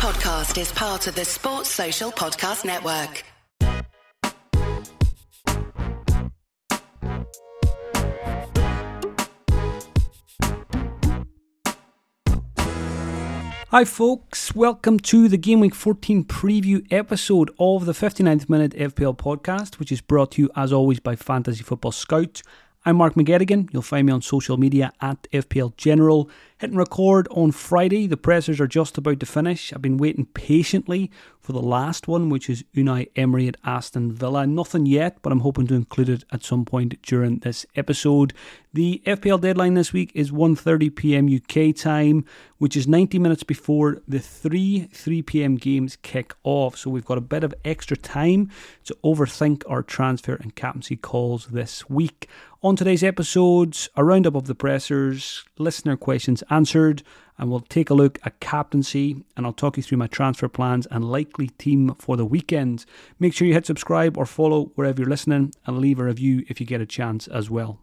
podcast is part of the Sports Social Podcast Network. Hi, folks. Welcome to the Game Week 14 preview episode of the 59th Minute FPL podcast, which is brought to you, as always, by Fantasy Football Scout. I'm Mark McGettigan. You'll find me on social media at FPL General. Hitting record on Friday. The pressers are just about to finish. I've been waiting patiently for the last one, which is Unai Emery at Aston Villa. Nothing yet, but I'm hoping to include it at some point during this episode. The FPL deadline this week is 1:30 p.m. UK time, which is 90 minutes before the three 3 p.m. games kick off. So we've got a bit of extra time to overthink our transfer and captaincy calls this week. On today's episodes, a roundup of the pressers, listener questions answered, and we'll take a look at captaincy and I'll talk you through my transfer plans and likely team for the weekend. Make sure you hit subscribe or follow wherever you're listening and leave a review if you get a chance as well.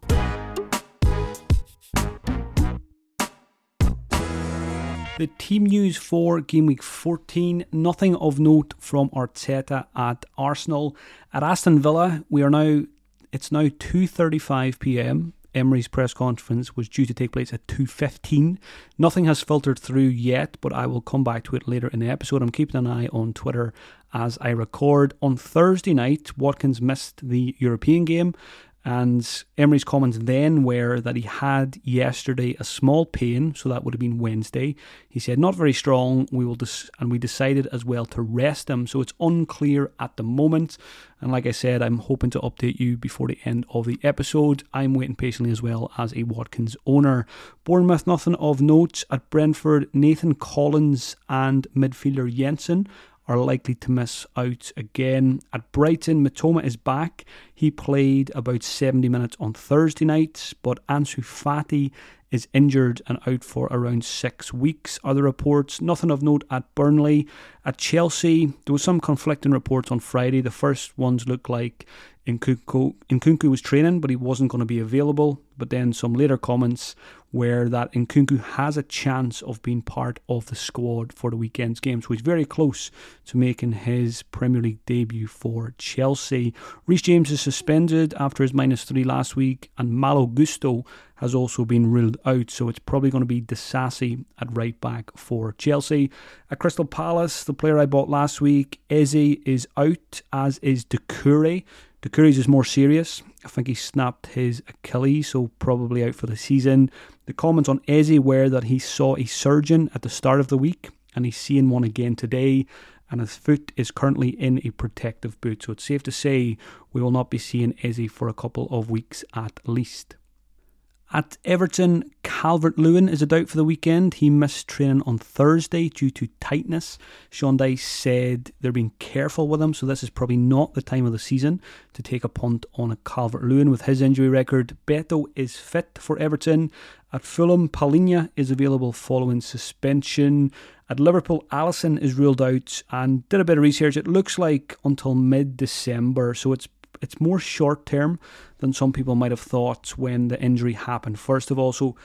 The team news for game week 14. Nothing of note from Arteta at Arsenal. At Aston Villa, we are now it's now 2:35 p.m. Emery's press conference was due to take place at 2:15. Nothing has filtered through yet, but I will come back to it later in the episode. I'm keeping an eye on Twitter as I record. On Thursday night, Watkins missed the European game and Emery's comments then were that he had yesterday a small pain, so that would have been Wednesday. He said not very strong. We will dis- and we decided as well to rest him. So it's unclear at the moment. And like I said, I'm hoping to update you before the end of the episode. I'm waiting patiently as well as a Watkins owner. Bournemouth, nothing of note at Brentford. Nathan Collins and midfielder Jensen are likely to miss out again. At Brighton, Mitoma is back. He played about 70 minutes on Thursday night, but Ansu Fati is injured and out for around six weeks. Other reports, nothing of note at Burnley. At Chelsea, there was some conflicting reports on Friday. The first ones looked like Nkunku, Nkunku was training, but he wasn't going to be available. But then some later comments where that Nkunku has a chance of being part of the squad for the weekend's game. So he's very close to making his Premier League debut for Chelsea. Reece James is suspended after his minus three last week, and Malo Gusto has also been ruled out. So it's probably going to be Disasi at right back for Chelsea. At Crystal Palace, the player I bought last week, Eze, is out, as is Doucouré. Doucouré's is more serious. I think he snapped his Achilles, so probably out for the season. The comments on Eze were that he saw a surgeon at the start of the week and he's seeing one again today, and his foot is currently in a protective boot. So it's safe to say we will not be seeing Eze for a couple of weeks at least. At Everton, Calvert Lewin is a doubt for the weekend. He missed training on Thursday due to tightness. Sean Dyche said they're being careful with him, so this is probably not the time of the season to take a punt on a Calvert Lewin with his injury record. Beto is fit for Everton. At Fulham, Palhinha is available following suspension. At Liverpool, Alisson is ruled out and did a bit of research. It looks like until mid December, so it's it's more short term than some people might have thought when the injury happened. First of all, so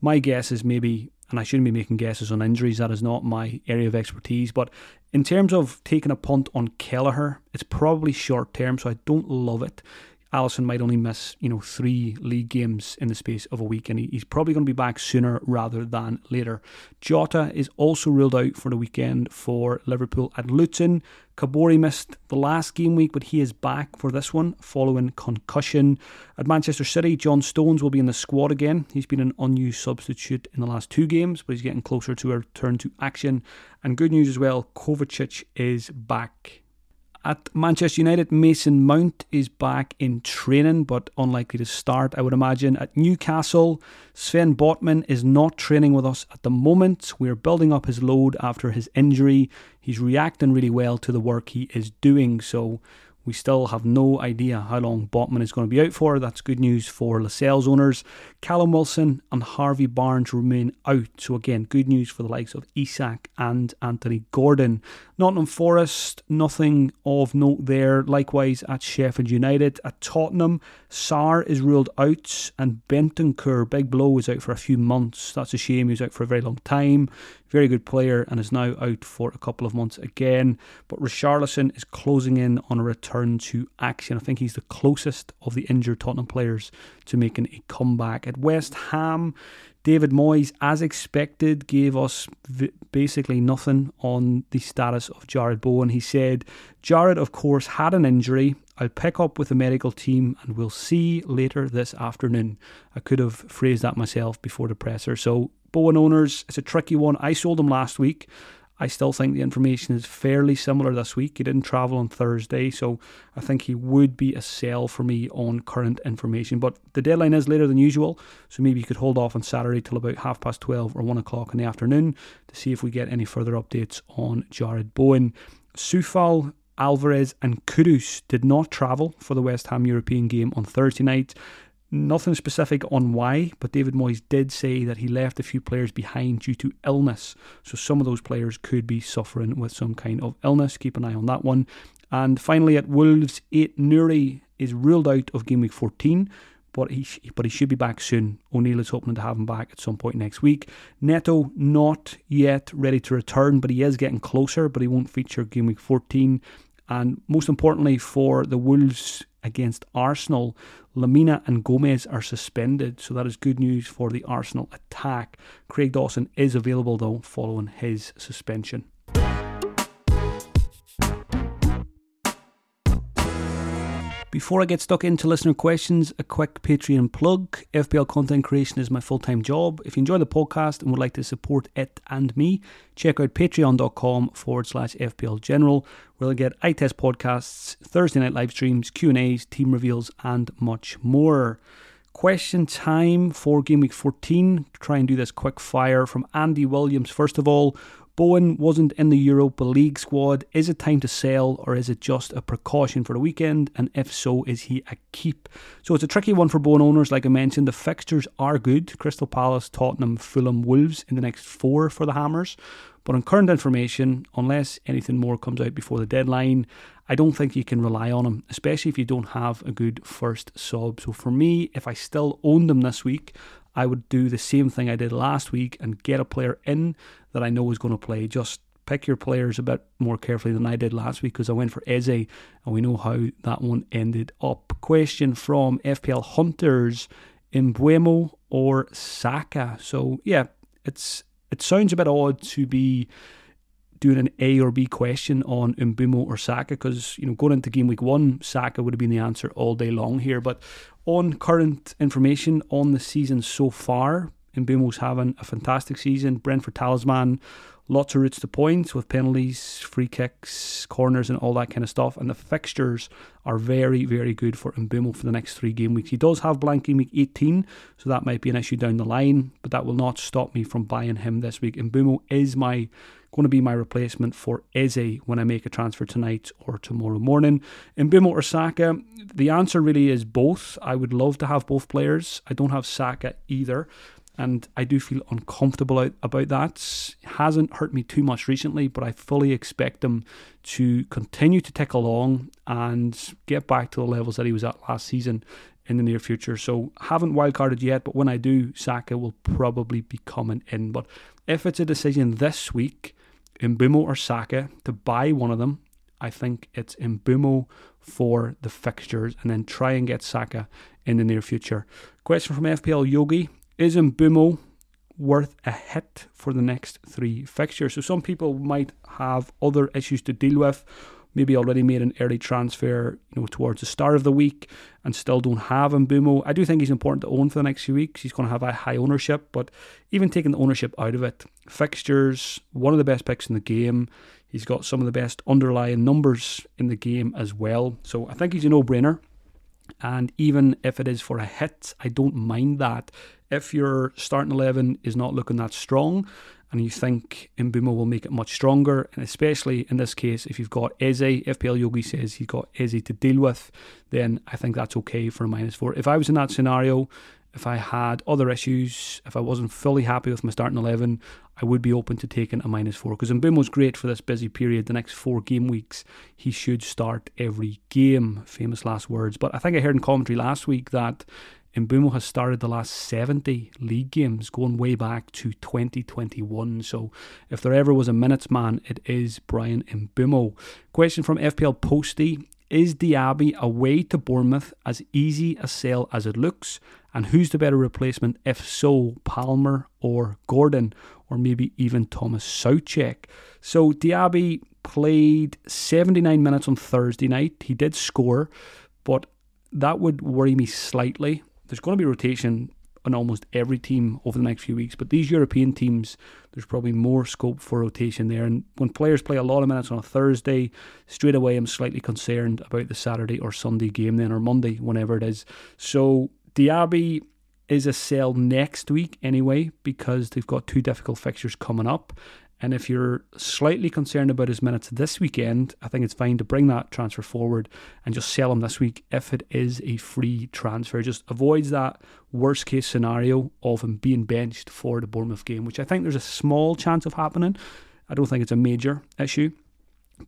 my guess is maybe, and I shouldn't be making guesses on injuries, that is not my area of expertise, but in terms of taking a punt on Kelleher, it's probably short term, so I don't love it. Alisson might only miss, you know, three league games in the space of a week, and he's probably going to be back sooner rather than later. Jota is also ruled out for the weekend for Liverpool at Luton. Kabore missed the last game week, but he is back for this one following concussion. At Manchester City, John Stones will be in the squad again. He's been an unused substitute in the last two games, but he's getting closer to a return to action. And good news as well, Kovacic is back. At Manchester United, Mason Mount is back in training, but unlikely to start, I would imagine. At Newcastle, Sven Botman is not training with us at the moment. We're building up his load after his injury. He's reacting really well to the work he is doing, so we still have no idea how long Botman is going to be out for. That's good news for Lascelles owners. Callum Wilson and Harvey Barnes remain out. So, again, good news for the likes of Isak and Anthony Gordon. Nottingham Forest, nothing of note there. Likewise at Sheffield United. At Tottenham, Sarr is ruled out and Bentancur, big blow, is out for a few months. That's a shame. He was out for a very long time. Very good player and is now out for a couple of months again. But Richarlison is closing in on a return to action. I think he's the closest of the injured Tottenham players to making a comeback. At West Ham, David Moyes, as expected, gave us v- basically nothing on the status of Jarrod Bowen. He said, Jarrod, of course, had an injury. I'll pick up with the medical team and we'll see later this afternoon. I could have phrased that myself before the presser. So, Bowen owners, it's a tricky one. I sold him last week. I still think the information is fairly similar this week. He didn't travel on Thursday, so I think he would be a sell for me on current information. But the deadline is later than usual, so maybe you could hold off on Saturday till about half past 12 or 1 o'clock in the afternoon to see if we get any further updates on Jarrod Bowen. Coufal Alvarez and Kudus did not travel for the West Ham European game on Thursday night. Nothing specific on why, but David Moyes did say that he left a few players behind due to illness. So some of those players could be suffering with some kind of illness. Keep an eye on that one. And finally, at Wolves, Aït-Nouri is ruled out of game week 14, but he but he should be back soon. O'Neill is hoping to have him back at some point next week. Neto not yet ready to return, but he is getting closer. But he won't feature game week 14. And most importantly, for the Wolves against Arsenal, Lemina and Gomes are suspended, so that is good news for the Arsenal attack. Craig Dawson is available though following his suspension. Before I get stuck into listener questions, a quick Patreon plug. FPL content creation is my full time job. If you enjoy the podcast and would like to support it and me, check out patreon.com forward slash FPL General, where you'll get eye test podcasts, Thursday night live streams, Q&As, team reveals, and much more. Question time for game week 14. Try and do this quick fire from Andy Williams. First of all, Bowen wasn't in the Europa League squad. Is it time to sell or is it just a precaution for the weekend? And if so, is he a keep? So it's a tricky one for Bowen owners. Like I mentioned, the fixtures are good Crystal Palace, Tottenham, Fulham, Wolves in the next four for the Hammers. But on current information, unless anything more comes out before the deadline, I don't think you can rely on him, especially if you don't have a good first sub. So for me, if I still owned him this week, I would do the same thing I did last week and get a player in that I know is going to play. Just pick your players a bit more carefully than I did last week because I went for Eze and we know how that one ended up. Question from FPL Hunters Mbeumo or Saka? So, yeah, it's it sounds a bit odd to be doing an A or B question on Mbeumo or Saka because you know going into game week one, Saka would have been the answer all day long here. But on current information on the season so far, Mbeumo's having a fantastic season. Brentford talisman, lots of routes to points with penalties, free kicks, corners, and all that kind of stuff. And the fixtures are very, very good for Mbeumo for the next three game weeks. He does have blank game week 18, so that might be an issue down the line, but that will not stop me from buying him this week. Mbeumo is my going to be my replacement for Eze when I make a transfer tonight or tomorrow morning. Mbeumo or Saka, the answer really is both. I would love to have both players. I don't have Saka either and I do feel uncomfortable about that. It hasn't hurt me too much recently, but I fully expect him to continue to tick along and get back to the levels that he was at last season in the near future. So haven't wildcarded yet, but when I do, Saka will probably be coming in. But if it's a decision this week, Mbeumo or Saka, to buy one of them, I think it's Mbeumo for the fixtures and then try and get Saka in the near future. Question from FPL Yogi is Mbeumo worth a hit for the next three fixtures? So some people might have other issues to deal with. Maybe already made an early transfer, you know, towards the start of the week and still don't have Mbeumo. I do think he's important to own for the next few weeks. He's going to have a high ownership, but even taking the ownership out of it, fixtures, one of the best picks in the game. He's got some of the best underlying numbers in the game as well. So I think he's a no-brainer. And even if it is for a hit, I don't mind that. If your starting 11 is not looking that strong and you think Mbeumo will make it much stronger, and especially in this case, if you've got Eze, FPL Yogi says he's got Eze to deal with, then I think that's okay for a minus four. If I was in that scenario, if I had other issues, if I wasn't fully happy with my starting 11, I would be open to taking a minus four. Because Mbeumo's great for this busy period, the next four game weeks. He should start every game. Famous last words. But I think I heard in commentary last week that Mbeumo has started the last 70 league games going way back to 2021. So if there ever was a minutes man, it is Bryan Mbeumo. Question from FPL Posty is Diaby away to Bournemouth as easy a sell as it looks? And who's the better replacement? If so, Palmer or Gordon, or maybe even Thomas Soucek. So Diaby played 79 minutes on Thursday night. He did score, but that would worry me slightly. There's going to be rotation on almost every team over the next few weeks. But these European teams, there's probably more scope for rotation there. And when players play a lot of minutes on a Thursday, straight away I'm slightly concerned about the Saturday or Sunday game then, or Monday, whenever it is. So Diaby is a sell next week anyway, because they've got two difficult fixtures coming up. And if you're slightly concerned about his minutes this weekend, I think it's fine to bring that transfer forward and just sell him this week if it is a free transfer. Just avoids that worst case scenario of him being benched for the Bournemouth game, which I think there's a small chance of happening. I don't think it's a major issue.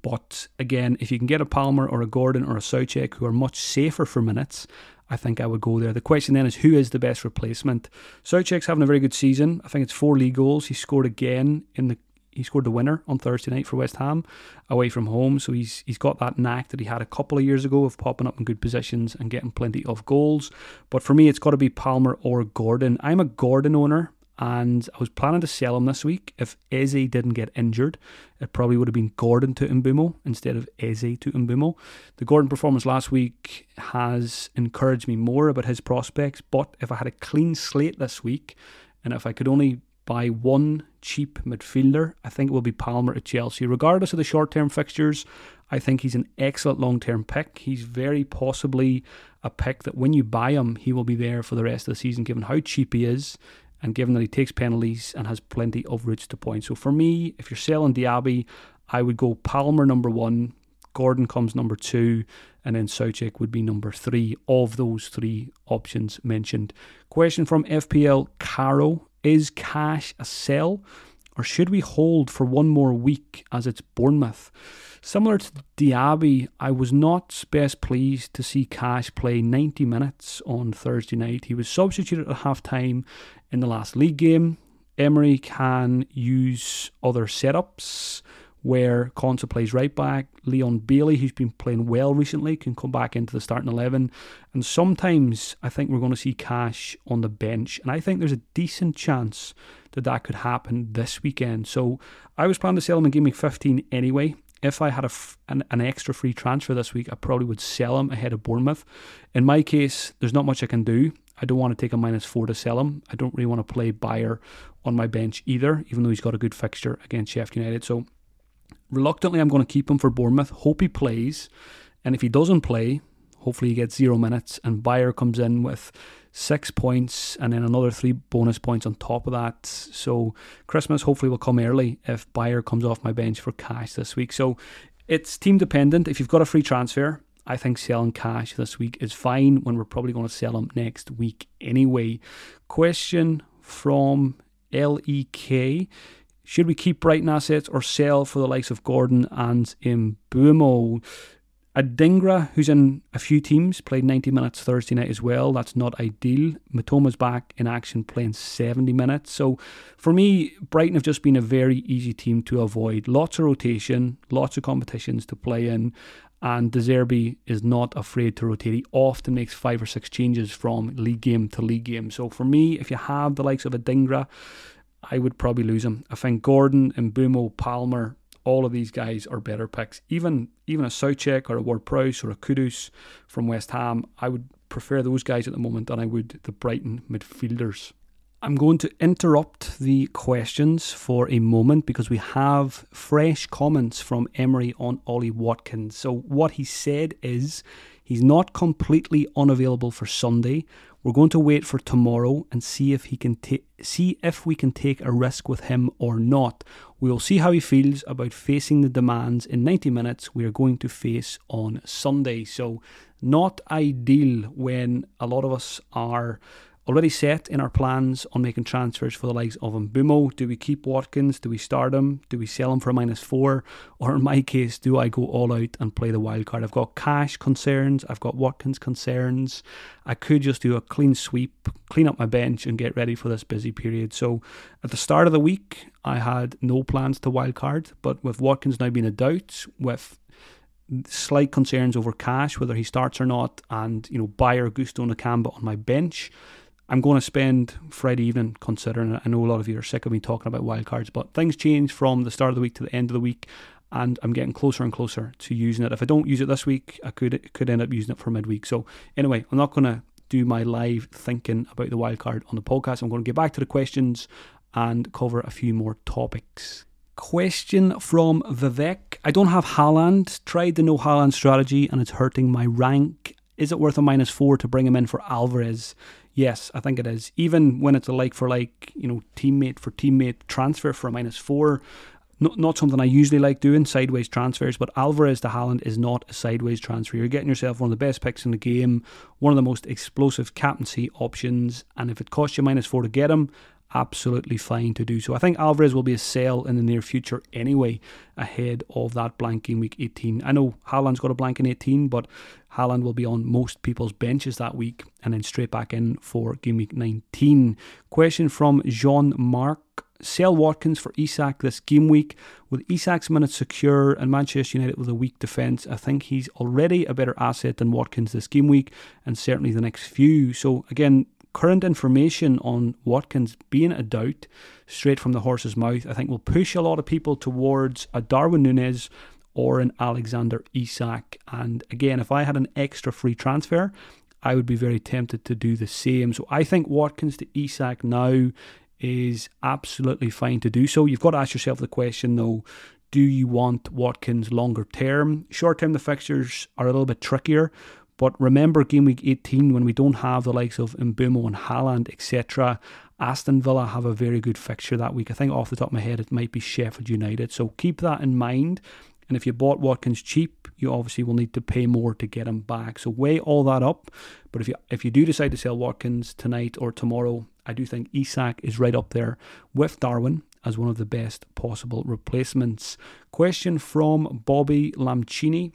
But again, if you can get a Palmer or a Gordon or a Soucek who are much safer for minutes, I think I would go there. The question then is who is the best replacement? Soucek's having a very good season. I think it's four league goals. He scored again in the he scored the winner on Thursday night for West Ham away from home. So he's he's got that knack that he had a couple of years ago of popping up in good positions and getting plenty of goals. But for me, it's got to be Palmer or Gordon. I'm a Gordon owner. And I was planning to sell him this week. If Eze didn't get injured, it probably would have been Gordon to Mbeumo instead of Eze to Mbeumo. The Gordon performance last week has encouraged me more about his prospects. But if I had a clean slate this week, and if I could only buy one cheap midfielder. I think it will be Palmer at Chelsea. Regardless of the short term fixtures, I think he's an excellent long term pick. He's very possibly a pick that when you buy him, he will be there for the rest of the season, given how cheap he is and given that he takes penalties and has plenty of routes to points. So for me, if you're selling Diaby, I would go Palmer number one, Gordon comes number two, and then Soucek would be number three of those three options mentioned. Question from FPL Caro is Cash a sell, or should we hold for one more week as it's Bournemouth? Similar to Diaby, I was not best pleased to see Cash play 90 minutes on Thursday night. He was substituted at half time in the last league game. Emery can use other setups where Konsa plays right back. Leon Bailey, who's been playing well recently, can come back into the starting 11. And sometimes I think we're going to see Cash on the bench. And I think there's a decent chance that that could happen this weekend. So I was planning to sell him in Game Week 15 anyway. If I had a f- an, an extra free transfer this week, I probably would sell him ahead of Bournemouth. In my case, there's not much I can do. I don't want to take a minus four to sell him. I don't really want to play Beyer on my bench either, even though he's got a good fixture against Sheffield United. So reluctantly, I'm going to keep him for Bournemouth. Hope he plays. And if he doesn't play, hopefully he gets zero minutes. And Beyer comes in with six points and then another three bonus points on top of that. So Christmas hopefully will come early if Beyer comes off my bench for Cash this week. So it's team dependent. If you've got a free transfer, I think selling Cash this week is fine when we're probably going to sell them next week anyway. Question from LEK should we keep Brighton assets or sell for the likes of Gordon and Mbeumo? Adingra, who's in a few teams, played 90 minutes Thursday night as well. That's not ideal. Mitoma's back in action playing 70 minutes. So for me, Brighton have just been a very easy team to avoid. Lots of rotation, lots of competitions to play in. And De Zerbi is not afraid to rotate. He often makes five or six changes from league game to league game. So for me, if you have the likes of Adingra, I would probably lose him. I think Gordon Mbeumo, Palmer, all of these guys are better picks. Even even a Soucek or a Ward Prowse or a Kudus from West Ham, I would prefer those guys at the moment than I would the Brighton midfielders. I'm going to interrupt the questions for a moment because we have fresh comments from Emery on Ollie Watkins. So, what he said is he's not completely unavailable for Sunday. We're going to wait for tomorrow and see if he can ta- see if we can take a risk with him or not. We will see how he feels about facing the demands in 90 minutes we are going to face on Sunday. So not ideal when a lot of us are already set in our plans on making transfers for the likes of Mbeumo. Do we keep Watkins? Do we start him? Do we sell him for a minus four? Or in my case, do I go all out and play the wild card? I've got Cash concerns. I've got Watkins concerns. I could just do a clean sweep, clean up my bench, and get ready for this busy period. So at the start of the week, I had no plans to wild card, but with Watkins now being a doubt, with slight concerns over Cash, whether he starts or not, and you know Beyer Gusto Nakamba on my bench. I'm going to spend Friday evening considering it. I know a lot of you are sick of me talking about wildcards, but things change from the start of the week to the end of the week, and I'm getting closer and closer to using it. If I don't use it this week, I could could end up using it for midweek. So anyway, I'm not going to do my live thinking about the wildcard on the podcast. I'm going to get back to the questions and cover a few more topics. Question from Vivek. I don't have Haaland. Tried the no Haaland strategy and it's hurting my rank. Is it worth a minus four to bring him in for Alvarez? Yes, I think it is. Even when it's a like for like, you know, teammate for teammate transfer for a minus four. Not, not something I usually like doing, sideways transfers, but Alvarez to Haaland is not a sideways transfer. You're getting yourself one of the best picks in the game, one of the most explosive captaincy options, and if it costs you minus four to get him, absolutely fine to do so. I think Alvarez will be a sell in the near future anyway, ahead of that blank in week 18. I know Haaland's got a blank in 18, but Haaland will be on most people's benches that week and then straight back in for game week 19. Question from Jean Marc. Sell Watkins for Isak this game week. With Isak's minutes secure and Manchester United with a weak defence, I think he's already a better asset than Watkins this game week and certainly the next few. So, again, current information on Watkins being a doubt straight from the horse's mouth, I think will push a lot of people towards a Darwin Nunez or an Alexander Isak. And again, if I had an extra free transfer, I would be very tempted to do the same. So I think Watkins to Isak now is absolutely fine to do so. You've got to ask yourself the question though do you want Watkins longer term? Short term, the fixtures are a little bit trickier. But remember, game week 18, when we don't have the likes of Mbeumo and Haaland, etc., Aston Villa have a very good fixture that week. I think off the top of my head, it might be Sheffield United. So keep that in mind. And if you bought Watkins cheap, you obviously will need to pay more to get him back. So weigh all that up. But if you if you do decide to sell Watkins tonight or tomorrow, I do think Isak is right up there with Darwin as one of the best possible replacements. Question from Bobby Lamchini.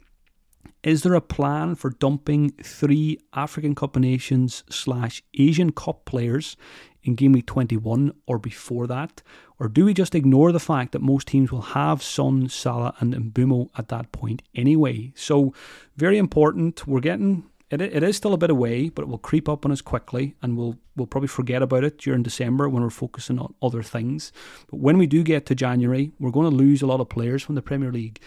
Is there a plan for dumping three African Cup Nations slash Asian Cup players in Game Week 21 or before that? Or do we just ignore the fact that most teams will have Son, Salah, and Mbeumo at that point anyway? So, very important. We're getting it, it is still a bit away, but it will creep up on us quickly, and we'll we'll probably forget about it during December when we're focusing on other things. But when we do get to January, we're going to lose a lot of players from the Premier League,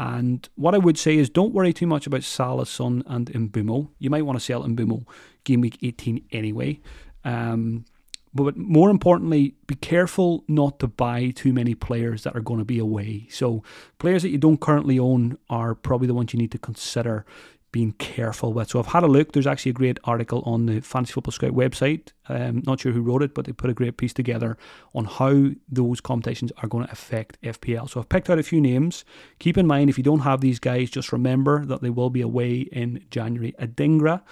and what I would say is don't worry too much about Salah, Son, and Mbeumo. You might want to sell Mbeumo game week 18 anyway. Um, but more importantly, be careful not to buy too many players that are going to be away. So, players that you don't currently own are probably the ones you need to consider being careful with. So I've had a look. There's actually a great article on the Fantasy Football Scout website. Um, not sure who wrote it, but they put a great piece together on how those competitions are going to affect FPL. So I've picked out a few names. Keep in mind, if you don't have these guys, just remember that they will be away in January. Adingra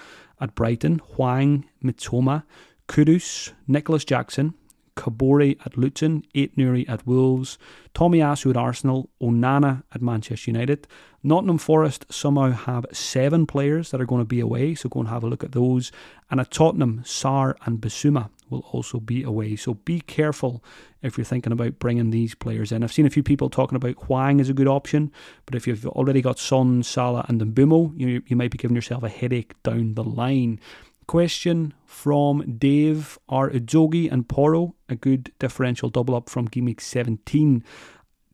at Brighton, Hwang, Mitoma, Kudus, Nicolas Jackson, Kabore at Luton, Ait-Nouri at Wolves, Tomiyasu at Arsenal, Onana at Manchester United. Nottingham Forest somehow have seven players that are going to be away, so go and have a look at those. And at Tottenham, Sarr and Bissouma will also be away. So be careful if you're thinking about bringing these players in. I've seen a few people talking about Hwang as a good option, but if you've already got Son, Salah, and Mbeumo, you, you might be giving yourself a headache down the line. Question from Dave Are Udogie and Porro a good differential double up from week 17?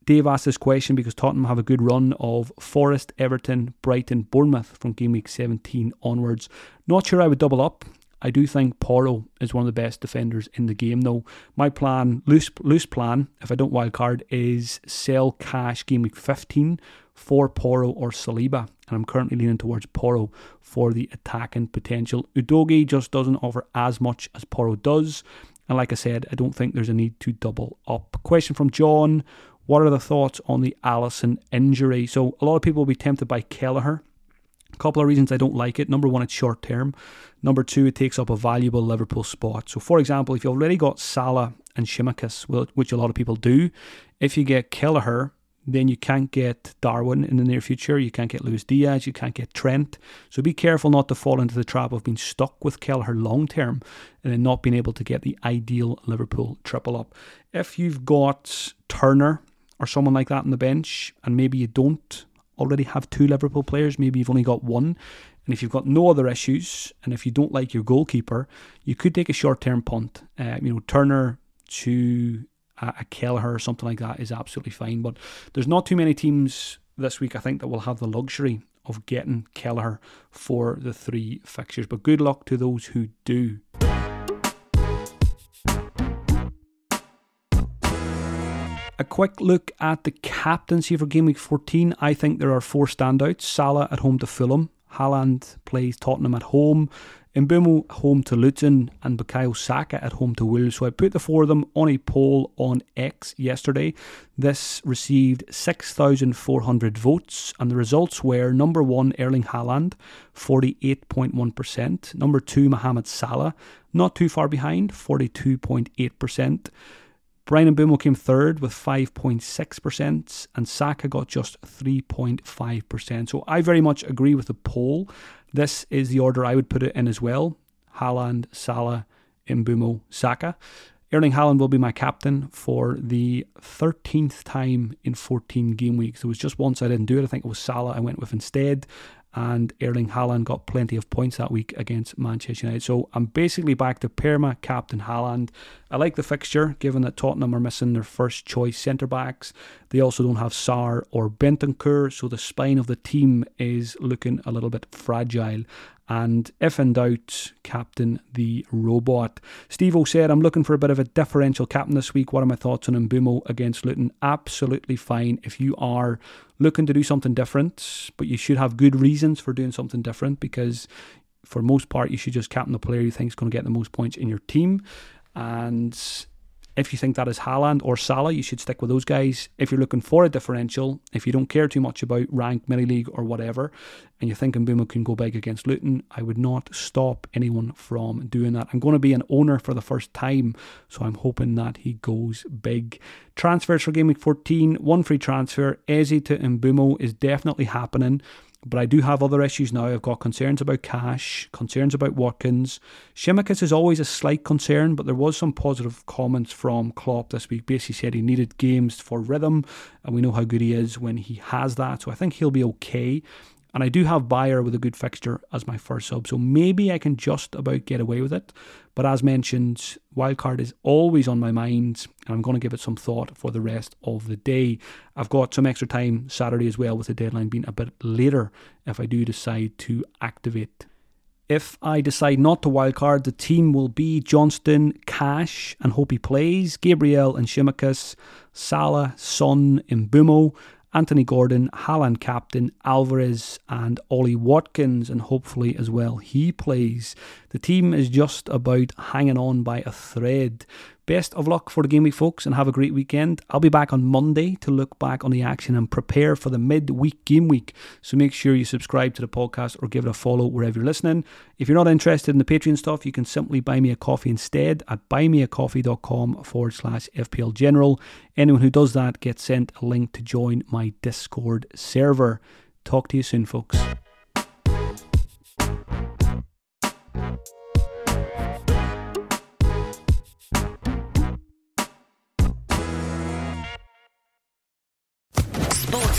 Dave asked this question because Tottenham have a good run of Forest, Everton, Brighton, Bournemouth from game week 17 onwards. Not sure I would double up. I do think Porro is one of the best defenders in the game, though. My plan, loose loose plan, if I don't wildcard, is sell Cash game week 15 for Porro or Saliba and I'm currently leaning towards Porro for the attacking potential. Udogie just doesn't offer as much as Porro does, and like I said, I don't think there's a need to double up. Question from John What are the thoughts on the Alisson injury? So, a lot of people will be tempted by Kelleher A couple of reasons I don't like it. Number one, it's short term. Number two, it takes up a valuable Liverpool spot. So, for example, if you've already got Salah and Tsimikas, which a lot of people do, if you get Kelleher, then you can't get Darwin in the near future. You can't get Luis Diaz. You can't get Trent. So be careful not to fall into the trap of being stuck with Kelleher long term and then not being able to get the ideal Liverpool triple up. If you've got Turner or someone like that on the bench, and maybe you don't already have two Liverpool players, maybe you've only got one. And if you've got no other issues, and if you don't like your goalkeeper, you could take a short term punt. Uh, you know, Turner to a Kelleher or something like that is absolutely fine. But there's not too many teams this week, I think, that will have the luxury of getting Kelleher for the three fixtures. But good luck to those who do. A quick look at the captaincy for game week 14. I think there are four standouts. Salah at home to Fulham. Haaland plays Tottenham at home. Mbeumo home to Luton and Bukayo Saka at home to Wolves. So I put the four of them on a poll on X yesterday. This received 6,400 votes, and the results were number one, Erling Haaland, 48.1%. Number two, Mohamed Salah, not too far behind, 42.8%. Bryan Mbeumo came third with 5.6%, and Saka got just 3.5%. So I very much agree with the poll. This is the order I would put it in as well Haaland, Salah, Mbeumo, Saka. Erling Haaland will be my captain for the 13th time in 14 game weeks. There was just once I didn't do it. I think it was Salah I went with instead and Erling Haaland got plenty of points that week against Manchester United. So I'm basically back to Perma captain Haaland. I like the fixture, given that Tottenham are missing their first choice centre backs. They also don't have Sarr or Bentancur, so the spine of the team is looking a little bit fragile and if in doubt, captain the robot. Steve O said, I'm looking for a bit of a differential captain this week. What are my thoughts on Mbeumo against Luton? Absolutely fine. If you are looking to do something different, but you should have good reasons for doing something different because for most part, you should just captain the player you think is going to get the most points in your team. And if you think that is Haaland or Salah, you should stick with those guys. If you're looking for a differential, if you don't care too much about rank, mini league, or whatever, and you're thinking Mbeumo can go big against Luton, I would not stop anyone from doing that. I'm going to be an owner for the first time, so I'm hoping that he goes big. Transfers for Game Week 14, one free transfer. Eze to Mbeumo is definitely happening. But I do have other issues now. I've got concerns about Cash, concerns about Watkins. Tsimikas is always a slight concern, but there was some positive comments from Klopp this week. Basically said he needed games for rhythm, and we know how good he is when he has that. So I think he'll be okay. And I do have Beyer with a good fixture as my first sub, so maybe I can just about get away with it. But as mentioned, wildcard is always on my mind, and I'm going to give it some thought for the rest of the day. I've got some extra time Saturday as well, with the deadline being a bit later if I do decide to activate. If I decide not to wildcard, the team will be Johnstone, Cash, and hope he plays, Gabriel and Tsimikas, Salah, Son, Mbeumo, Anthony Gordon, Haaland captain, Alvarez, and Ollie Watkins, and hopefully as well he plays. The team is just about hanging on by a thread. Best of luck for the game week, folks, and have a great weekend. I'll be back on Monday to look back on the action and prepare for the mid-week game week. So make sure you subscribe to the podcast or give it a follow wherever you're listening. If you're not interested in the Patreon stuff, you can simply buy me a coffee instead at buymeacoffee.com forward slash FPL General. Anyone who does that gets sent a link to join my Discord server. Talk to you soon, folks.